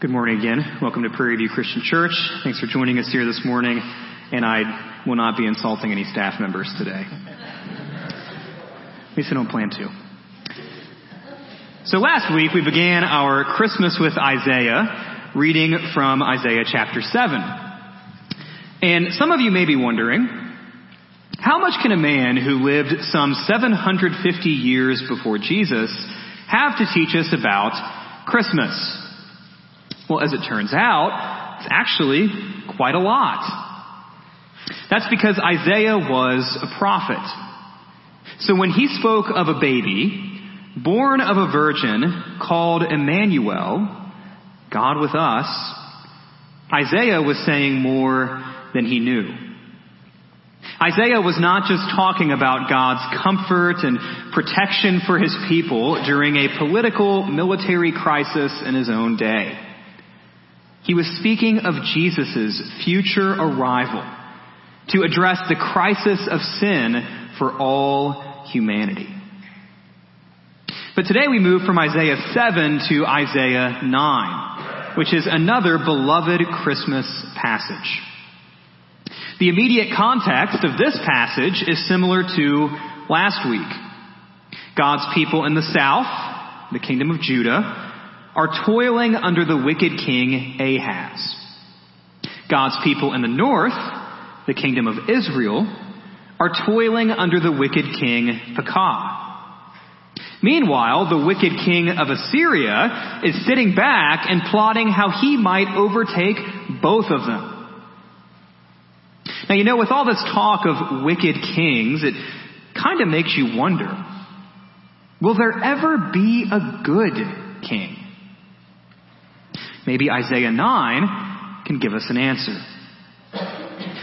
Good morning again. Welcome to Prairie View Christian Church. Thanks for joining us here this morning. And I will not be insulting any staff members today. At least I don't plan to. So last week we began our Christmas with Isaiah, reading from Isaiah chapter 7. And some of you may be wondering, how much can a man who lived some 750 years before Jesus have to teach us about Christmas? Well, as it turns out, it's actually quite a lot. That's because Isaiah was a prophet. So when he spoke of a baby, born of a virgin, called Emmanuel, God with us, Isaiah was saying more than he knew. Isaiah was not just talking about God's comfort and protection for his people during a political military crisis in his own day. He was speaking of Jesus' future arrival to address the crisis of sin for all humanity. But today we move from Isaiah 7 to Isaiah 9, which is another beloved Christmas passage. The immediate context of this passage is similar to last week. God's people in the south, the kingdom of Judah, are toiling under the wicked king Ahaz. God's people in the north, the kingdom of Israel, are toiling under the wicked king Pekah. Meanwhile, the wicked king of Assyria is sitting back and plotting how he might overtake both of them. Now, you know, with all this talk of wicked kings, it kind of makes you wonder, will there ever be a good king? Maybe Isaiah 9 can give us an answer.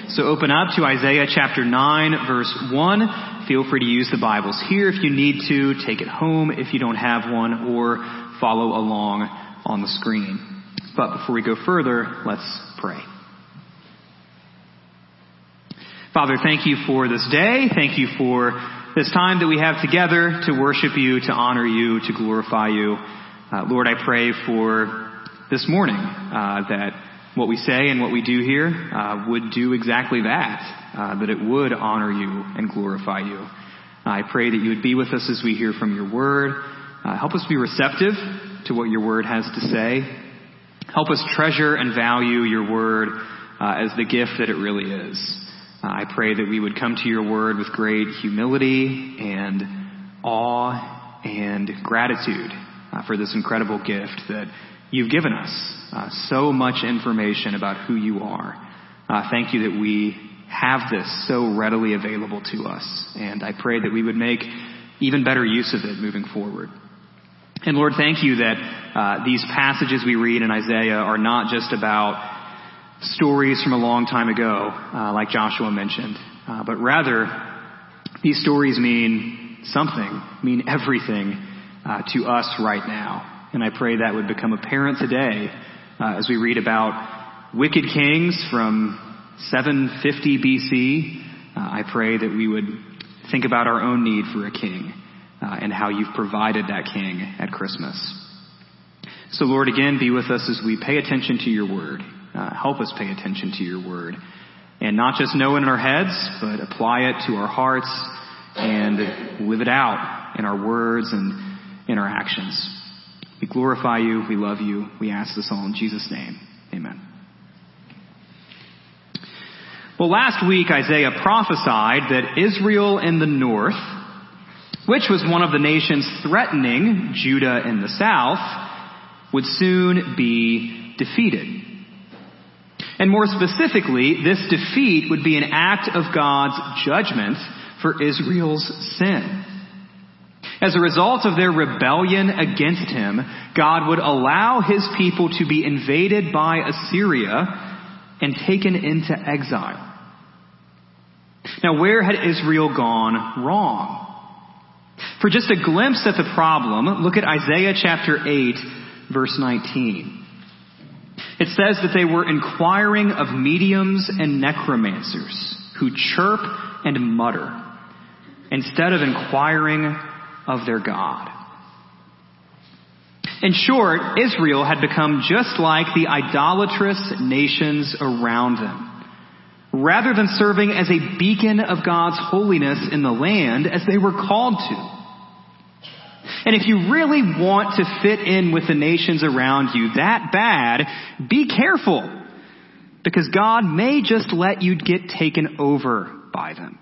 So open up to Isaiah chapter 9 verse 1. Feel free to use the Bibles here if you need to. Take it home if you don't have one or follow along on the screen. But before we go further, let's pray. Father, thank you for this day. Thank you for this time that we have together to worship you, to honor you, to glorify you. Uh, Lord, I pray for this morning uh, that what we say and what we do here uh, would do exactly that, uh, that it would honor you and glorify you. I pray that you would be with us as we hear from your word. Uh, help us be receptive to what your word has to say. Help us treasure and value your word uh, as the gift that it really is. Uh, I pray that we would come to your word with great humility and awe and gratitude for this incredible gift that You've given us uh, so much information about who you are. Uh, thank you that we have this so readily available to us. And I pray that we would make even better use of it moving forward. And Lord, thank you that uh, these passages we read in Isaiah are not just about stories from a long time ago, uh, like Joshua mentioned, uh, but rather these stories mean something, mean everything uh, to us right now. And I pray that would become apparent today uh, as we read about wicked kings from 750 BC. Uh, I pray that we would think about our own need for a king uh, and how you've provided that king at Christmas. So, Lord, again, be with us as we pay attention to your word. Uh, help us pay attention to your word. And not just know it in our heads, but apply it to our hearts and live it out in our words and in our actions. We glorify you. We love you. We ask this all in Jesus' name. Amen. Well, last week Isaiah prophesied that Israel in the north, which was one of the nations threatening Judah in the south, would soon be defeated. And more specifically, this defeat would be an act of God's judgment for Israel's sin. As a result of their rebellion against him, God would allow his people to be invaded by Assyria and taken into exile. Now, where had Israel gone wrong? For just a glimpse at the problem, look at Isaiah chapter 8, verse 19. It says that they were inquiring of mediums and necromancers who chirp and mutter instead of inquiring of their God. In short, Israel had become just like the idolatrous nations around them. Rather than serving as a beacon of God's holiness in the land as they were called to. And if you really want to fit in with the nations around you that bad, be careful. Because God may just let you get taken over by them.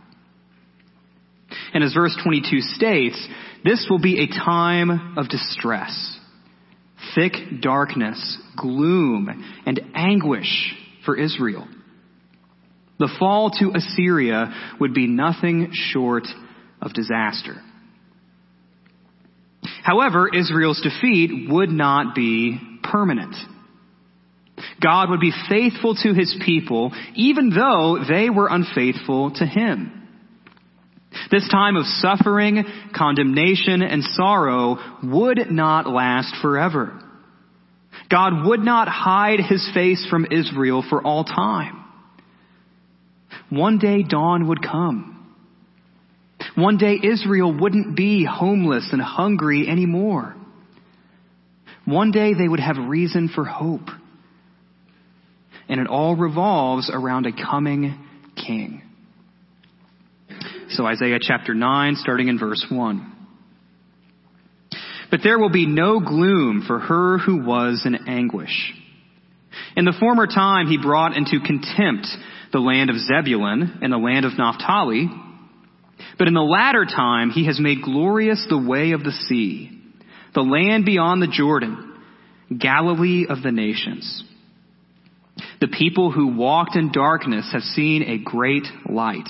And as verse 22 states, this will be a time of distress, thick darkness, gloom, and anguish for Israel. The fall to Assyria would be nothing short of disaster. However, Israel's defeat would not be permanent. God would be faithful to his people even though they were unfaithful to him. This time of suffering, condemnation, and sorrow would not last forever. God would not hide his face from Israel for all time. One day dawn would come. One day Israel wouldn't be homeless and hungry anymore. One day they would have reason for hope. And it all revolves around a coming king. So Isaiah chapter 9, starting in verse 1. But there will be no gloom for her who was in anguish. In the former time he brought into contempt the land of Zebulun and the land of Naphtali. But in the latter time he has made glorious the way of the sea, the land beyond the Jordan, Galilee of the nations. The people who walked in darkness have seen a great light.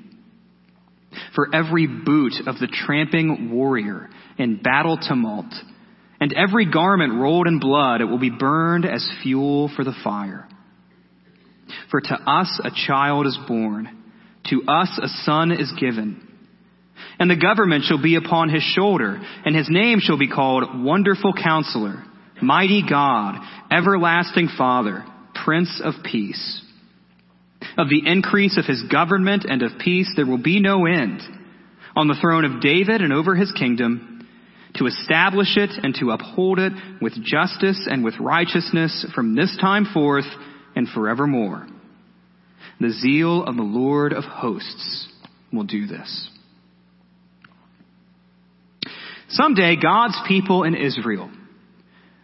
For every boot of the tramping warrior in battle tumult, and every garment rolled in blood, it will be burned as fuel for the fire. For to us a child is born, to us a son is given, and the government shall be upon his shoulder, and his name shall be called Wonderful Counselor, Mighty God, Everlasting Father, Prince of Peace. Of the increase of his government and of peace there will be no end on the throne of David and over his kingdom to establish it and to uphold it with justice and with righteousness from this time forth and forevermore. The zeal of the Lord of hosts will do this. Someday God's people in Israel,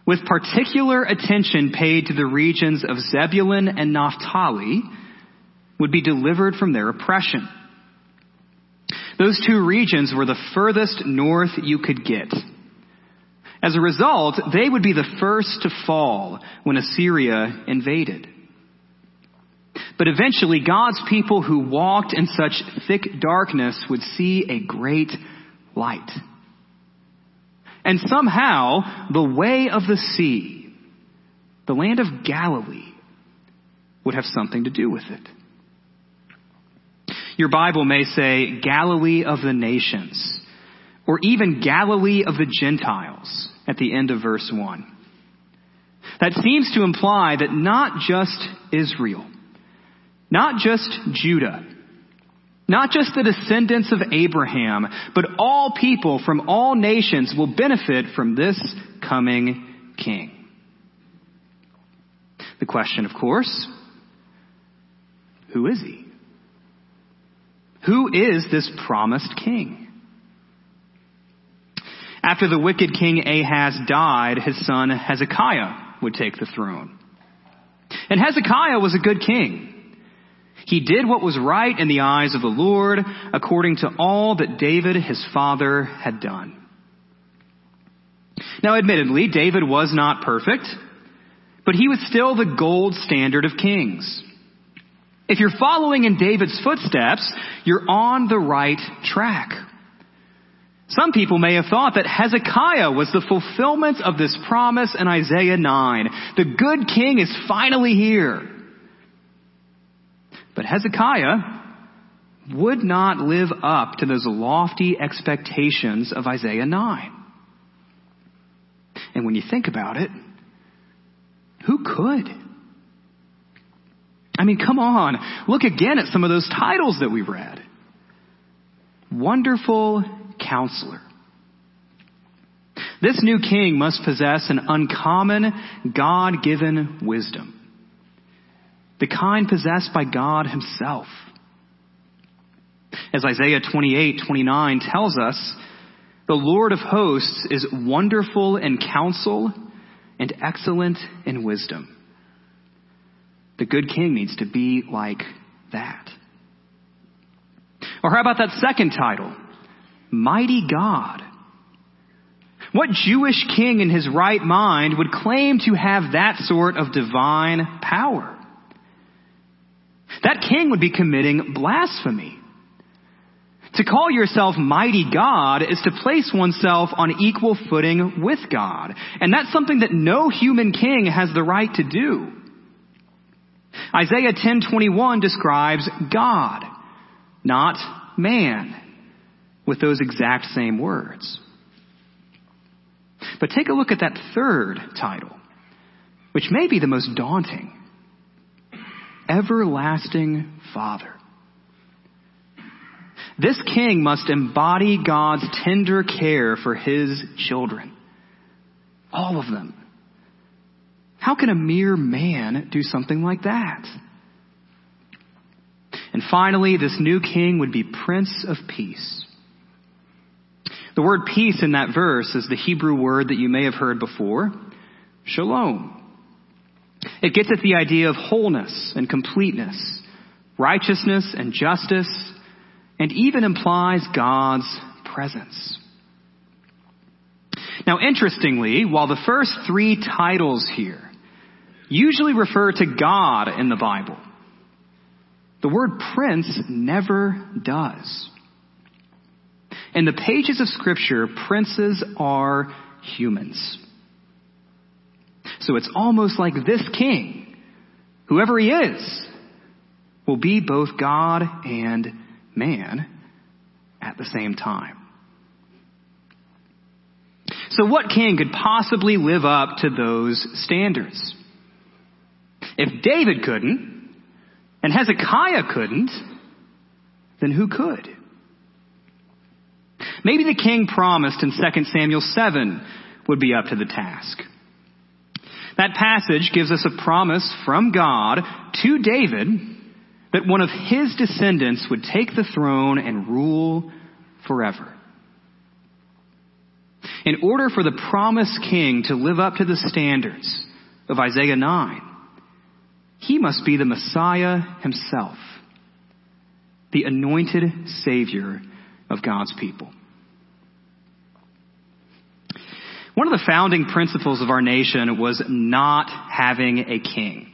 with particular attention paid to the regions of Zebulun and Naphtali, would be delivered from their oppression. Those two regions were the furthest north you could get. As a result, they would be the first to fall when Assyria invaded. But eventually, God's people who walked in such thick darkness would see a great light. And somehow, the way of the sea, the land of Galilee, would have something to do with it. Your Bible may say Galilee of the nations, or even Galilee of the Gentiles at the end of verse 1. That seems to imply that not just Israel, not just Judah, not just the descendants of Abraham, but all people from all nations will benefit from this coming king. The question, of course, who is he? Who is this promised king? After the wicked king Ahaz died, his son Hezekiah would take the throne. And Hezekiah was a good king. He did what was right in the eyes of the Lord according to all that David his father had done. Now admittedly, David was not perfect, but he was still the gold standard of kings. If you're following in David's footsteps, you're on the right track. Some people may have thought that Hezekiah was the fulfillment of this promise in Isaiah 9. The good king is finally here. But Hezekiah would not live up to those lofty expectations of Isaiah 9. And when you think about it, who could? I mean, come on. Look again at some of those titles that we read. Wonderful counselor. This new king must possess an uncommon, God given wisdom. The kind possessed by God himself. As Isaiah 28, 29 tells us, the Lord of hosts is wonderful in counsel and excellent in wisdom. The good king needs to be like that. Or how about that second title? Mighty God. What Jewish king in his right mind would claim to have that sort of divine power? That king would be committing blasphemy. To call yourself mighty God is to place oneself on equal footing with God. And that's something that no human king has the right to do. Isaiah 10:21 describes God, not man with those exact same words. But take a look at that third title, which may be the most daunting. Everlasting Father. This king must embody God's tender care for his children. All of them. How can a mere man do something like that? And finally, this new king would be Prince of Peace. The word peace in that verse is the Hebrew word that you may have heard before, shalom. It gets at the idea of wholeness and completeness, righteousness and justice, and even implies God's presence. Now, interestingly, while the first three titles here usually refer to God in the Bible, the word prince never does. In the pages of Scripture, princes are humans. So it's almost like this king, whoever he is, will be both God and man at the same time. So what king could possibly live up to those standards? If David couldn't, and Hezekiah couldn't, then who could? Maybe the king promised in 2 Samuel 7 would be up to the task. That passage gives us a promise from God to David that one of his descendants would take the throne and rule forever. In order for the promised king to live up to the standards of Isaiah 9, he must be the Messiah himself, the anointed Savior of God's people. One of the founding principles of our nation was not having a king.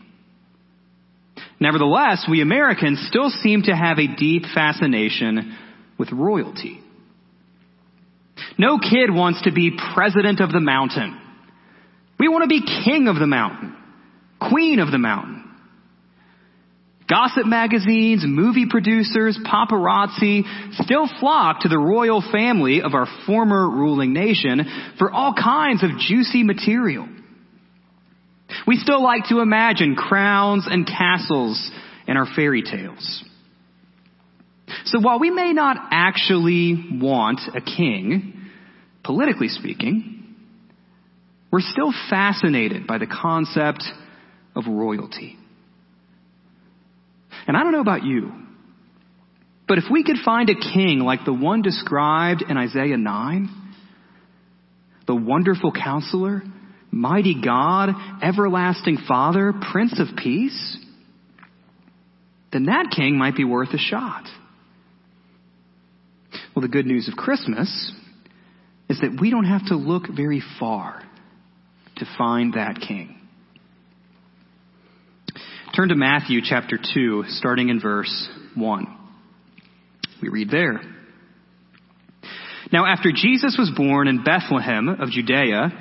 Nevertheless, we Americans still seem to have a deep fascination with royalty. No kid wants to be president of the mountain. We want to be king of the mountain, queen of the mountain. Gossip magazines, movie producers, paparazzi still flock to the royal family of our former ruling nation for all kinds of juicy material. We still like to imagine crowns and castles in our fairy tales. So while we may not actually want a king, politically speaking, we're still fascinated by the concept of royalty. And I don't know about you, but if we could find a king like the one described in Isaiah 9, the wonderful counselor, mighty God, everlasting Father, Prince of Peace, then that king might be worth a shot. Well, the good news of Christmas is that we don't have to look very far to find that king. Turn to Matthew chapter 2, starting in verse 1. We read there. Now after Jesus was born in Bethlehem of Judea,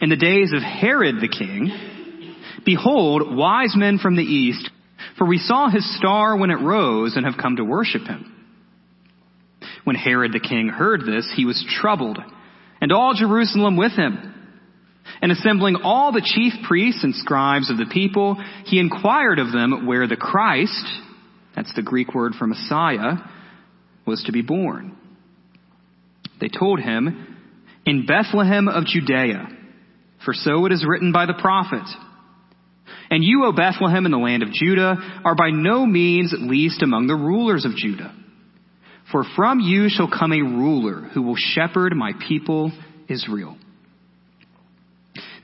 in the days of Herod the king, behold, wise men from the east, for we saw his star when it rose and have come to worship him. When Herod the king heard this, he was troubled, and all Jerusalem with him. And assembling all the chief priests and scribes of the people, he inquired of them where the Christ, that's the Greek word for Messiah, was to be born. They told him, In Bethlehem of Judea, for so it is written by the prophet. And you, O Bethlehem in the land of Judah, are by no means least among the rulers of Judah. For from you shall come a ruler who will shepherd my people Israel.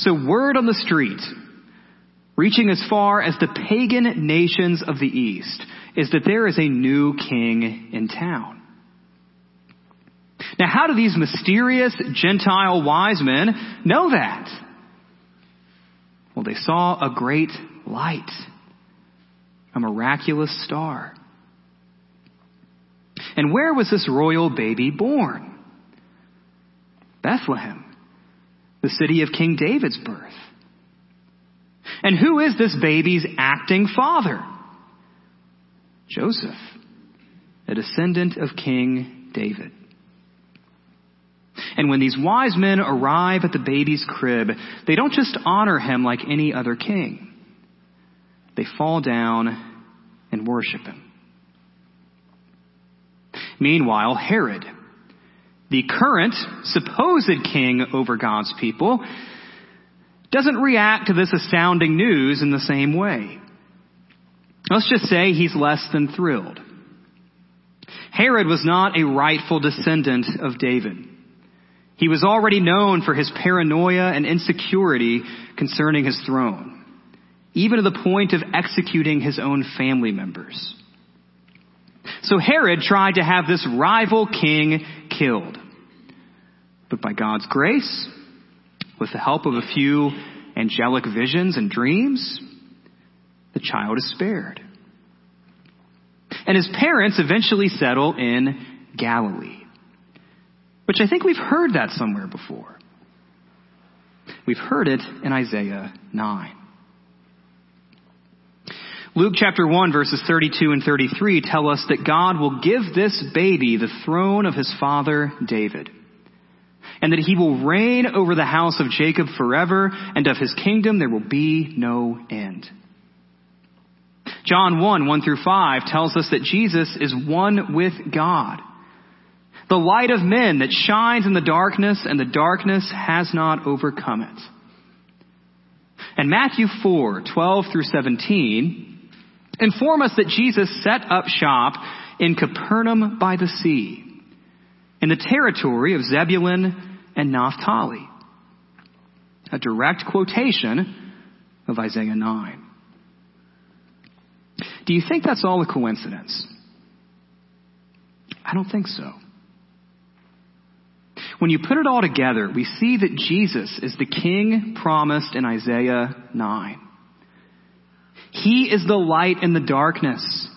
So word on the street, reaching as far as the pagan nations of the East, is that there is a new king in town. Now how do these mysterious Gentile wise men know that? Well, they saw a great light, a miraculous star. And where was this royal baby born? Bethlehem the city of King David's birth. And who is this baby's acting father? Joseph, a descendant of King David. And when these wise men arrive at the baby's crib, they don't just honor him like any other king. They fall down and worship him. Meanwhile, Herod, the current supposed king over God's people, doesn't react to this astounding news in the same way. Let's just say he's less than thrilled. Herod was not a rightful descendant of David. He was already known for his paranoia and insecurity concerning his throne, even to the point of executing his own family members. So Herod tried to have this rival king killed. But by God's grace, with the help of a few angelic visions and dreams, the child is spared. And his parents eventually settle in Galilee. Which I think we've heard that somewhere before. We've heard it in Isaiah 9. Luke chapter 1 verses 32 and 33 tell us that God will give this baby the throne of his father David, and that he will reign over the house of Jacob forever, and of his kingdom there will be no end. John 1, 1 through 5 tells us that Jesus is one with God. The light of men that shines in the darkness, and the darkness has not overcome it. And Matthew 4, 12 through 17 inform us that Jesus set up shop in Capernaum by the sea, in the territory of Zebulun and Naphtali. A direct quotation of Isaiah 9. Do you think that's all a coincidence? I don't think so. When you put it all together, we see that Jesus is the king promised in Isaiah 9. He is the light in the darkness.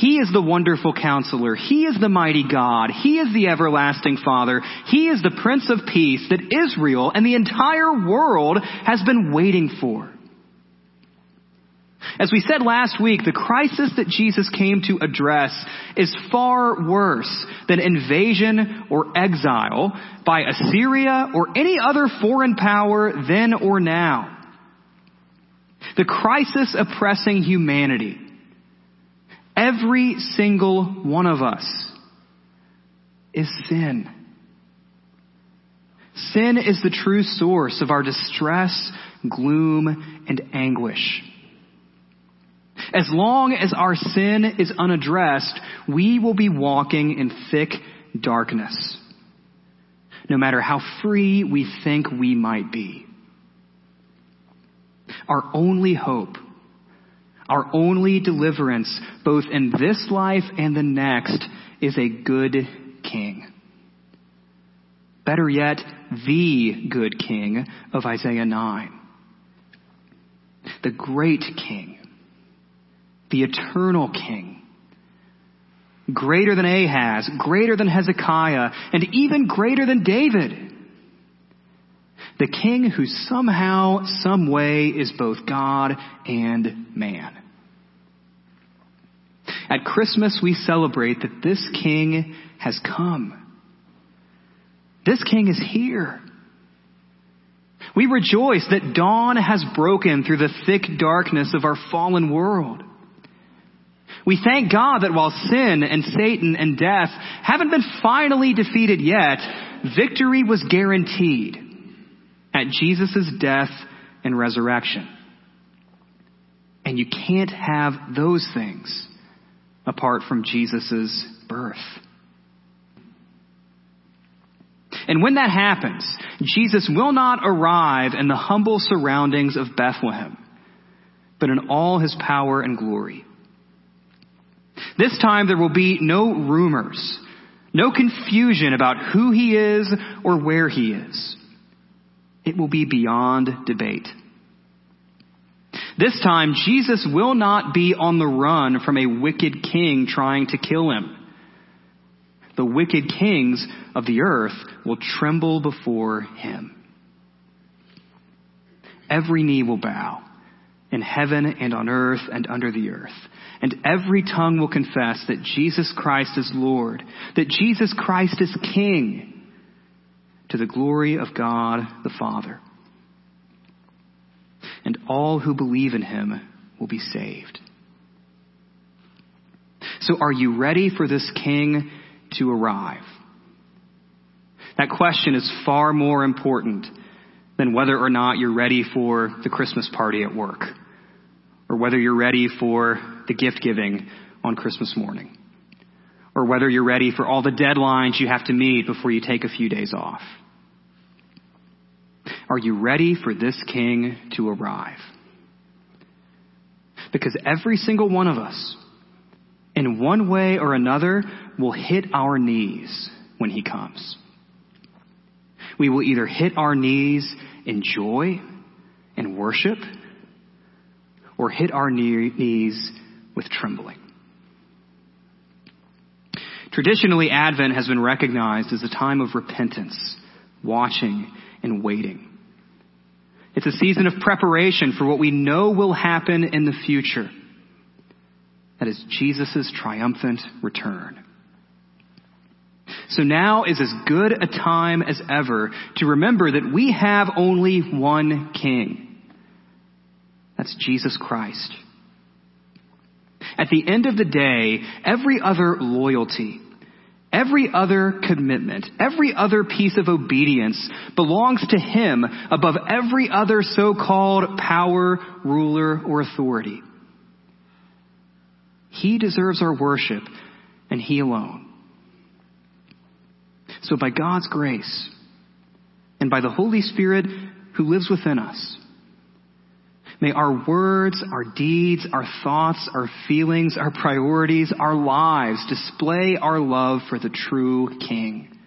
He is the wonderful counselor. He is the mighty God. He is the everlasting Father. He is the Prince of Peace that Israel and the entire world has been waiting for. As we said last week, the crisis that Jesus came to address is far worse than invasion or exile by Assyria or any other foreign power then or now. The crisis oppressing humanity, every single one of us, is sin. Sin is the true source of our distress, gloom, and anguish. As long as our sin is unaddressed, we will be walking in thick darkness, no matter how free we think we might be. Our only hope, our only deliverance, both in this life and the next, is a good king. Better yet, the good king of Isaiah 9. The great king the eternal king. Greater than Ahaz, greater than Hezekiah, and even greater than David. The king who somehow, some way is both God and man. At Christmas, we celebrate that this king has come. This king is here. We rejoice that dawn has broken through the thick darkness of our fallen world. We thank God that while sin and Satan and death haven't been finally defeated yet, victory was guaranteed at Jesus' death and resurrection. And you can't have those things apart from Jesus' birth. And when that happens, Jesus will not arrive in the humble surroundings of Bethlehem, but in all his power and glory. This time there will be no rumors, no confusion about who he is or where he is. It will be beyond debate. This time, Jesus will not be on the run from a wicked king trying to kill him. The wicked kings of the earth will tremble before him. Every knee will bow in heaven and on earth and under the earth and every tongue will confess that Jesus Christ is Lord, that Jesus Christ is King, to the glory of God the Father. And all who believe in him will be saved. So are you ready for this King to arrive? That question is far more important than whether or not you're ready for the Christmas party at work or whether you're ready for the gift giving on Christmas morning, or whether you're ready for all the deadlines you have to meet before you take a few days off. Are you ready for this king to arrive? Because every single one of us, in one way or another, will hit our knees when he comes. We will either hit our knees in joy and worship or hit our knees with trembling. Traditionally, Advent has been recognized as a time of repentance, watching, and waiting. It's a season of preparation for what we know will happen in the future. That is Jesus' triumphant return. So now is as good a time as ever to remember that we have only one King. That's Jesus Christ. At the end of the day, every other loyalty, every other commitment, every other piece of obedience belongs to Him above every other so-called power, ruler, or authority. He deserves our worship and He alone. So by God's grace and by the Holy Spirit who lives within us, May our words, our deeds, our thoughts, our feelings, our priorities, our lives display our love for the true King.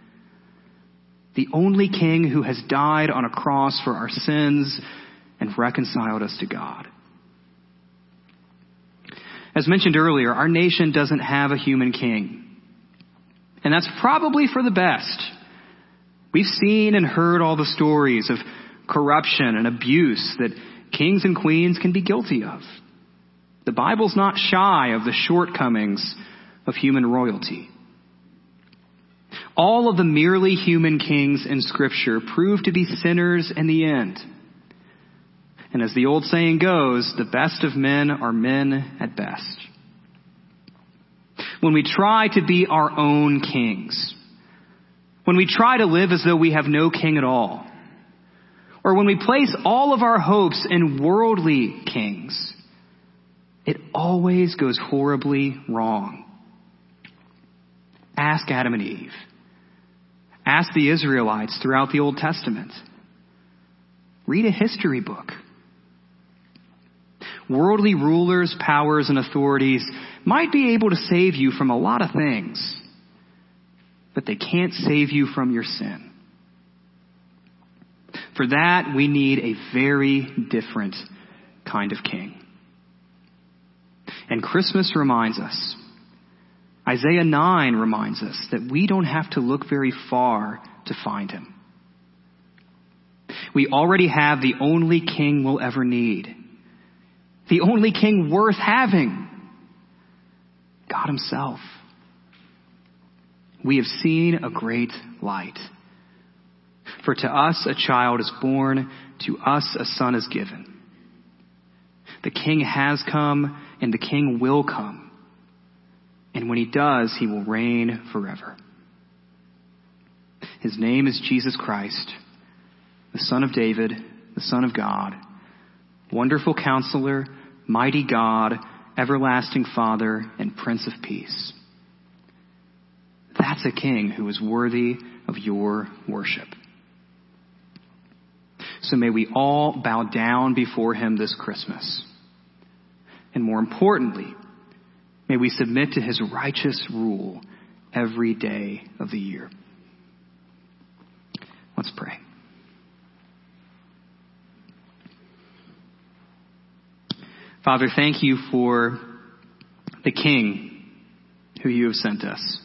The only King who has died on a cross for our sins and reconciled us to God. As mentioned earlier, our nation doesn't have a human king. And that's probably for the best. We've seen and heard all the stories of corruption and abuse that kings and queens can be guilty of. The Bible's not shy of the shortcomings of human royalty. All of the merely human kings in Scripture prove to be sinners in the end. And as the old saying goes, the best of men are men at best. When we try to be our own kings, when we try to live as though we have no king at all, or when we place all of our hopes in worldly kings, it always goes horribly wrong. Ask Adam and Eve. Ask the Israelites throughout the Old Testament. Read a history book. Worldly rulers, powers, and authorities might be able to save you from a lot of things, but they can't save you from your sin. For that, we need a very different kind of king. And Christmas reminds us, Isaiah 9 reminds us that we don't have to look very far to find him. We already have the only king we'll ever need. The only king worth having. God himself. We have seen a great light. For to us a child is born, to us a son is given. The king has come, and the king will come. And when he does, he will reign forever. His name is Jesus Christ, the Son of David, the Son of God, wonderful counselor, mighty God, everlasting Father, and Prince of Peace. That's a king who is worthy of your worship. So may we all bow down before him this Christmas. And more importantly, may we submit to his righteous rule every day of the year. Let's pray. Father, thank you for the King who you have sent us.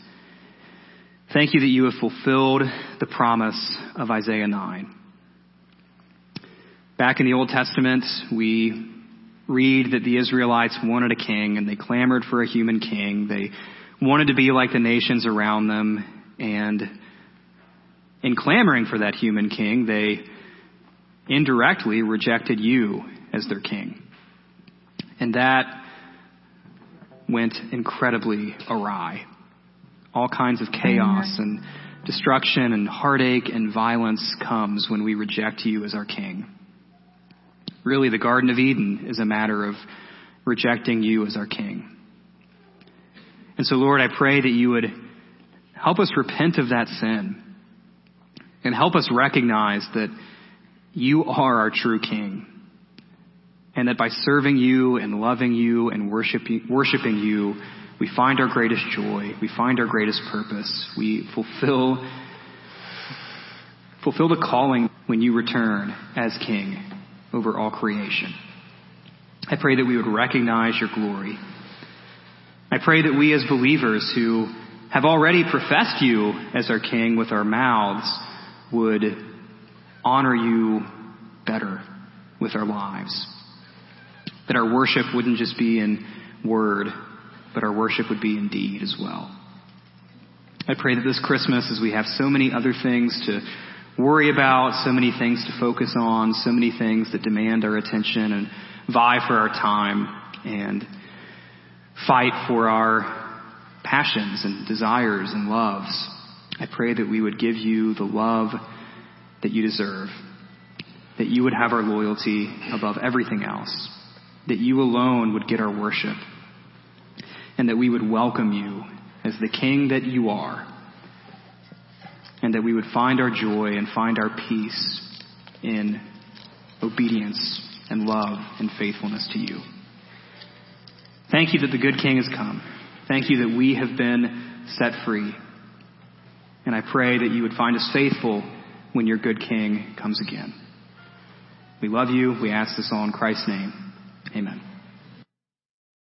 Thank you that you have fulfilled the promise of Isaiah 9. Back in the Old Testament, we read that the Israelites wanted a king and they clamored for a human king. They wanted to be like the nations around them. And in clamoring for that human king, they indirectly rejected you as their king. And that went incredibly awry. All kinds of chaos and destruction and heartache and violence comes when we reject you as our king. Really, the Garden of Eden is a matter of rejecting you as our king. And so, Lord, I pray that you would help us repent of that sin and help us recognize that you are our true king and that by serving you and loving you and worshiping, worshiping you, we find our greatest joy. We find our greatest purpose. We fulfill, fulfill the calling when you return as King over all creation. I pray that we would recognize your glory. I pray that we as believers who have already professed you as our King with our mouths would honor you better with our lives. That our worship wouldn't just be in word, but our worship would be in deed as well. I pray that this Christmas, as we have so many other things to worry about, so many things to focus on, so many things that demand our attention and vie for our time and fight for our passions and desires and loves. I pray that we would give you the love that you deserve, that you would have our loyalty above everything else that you alone would get our worship, and that we would welcome you as the King that you are, and that we would find our joy and find our peace in obedience and love and faithfulness to you. Thank you that the good King has come. Thank you that we have been set free. And I pray that you would find us faithful when your good King comes again. We love you. We ask this all in Christ's name. Amen.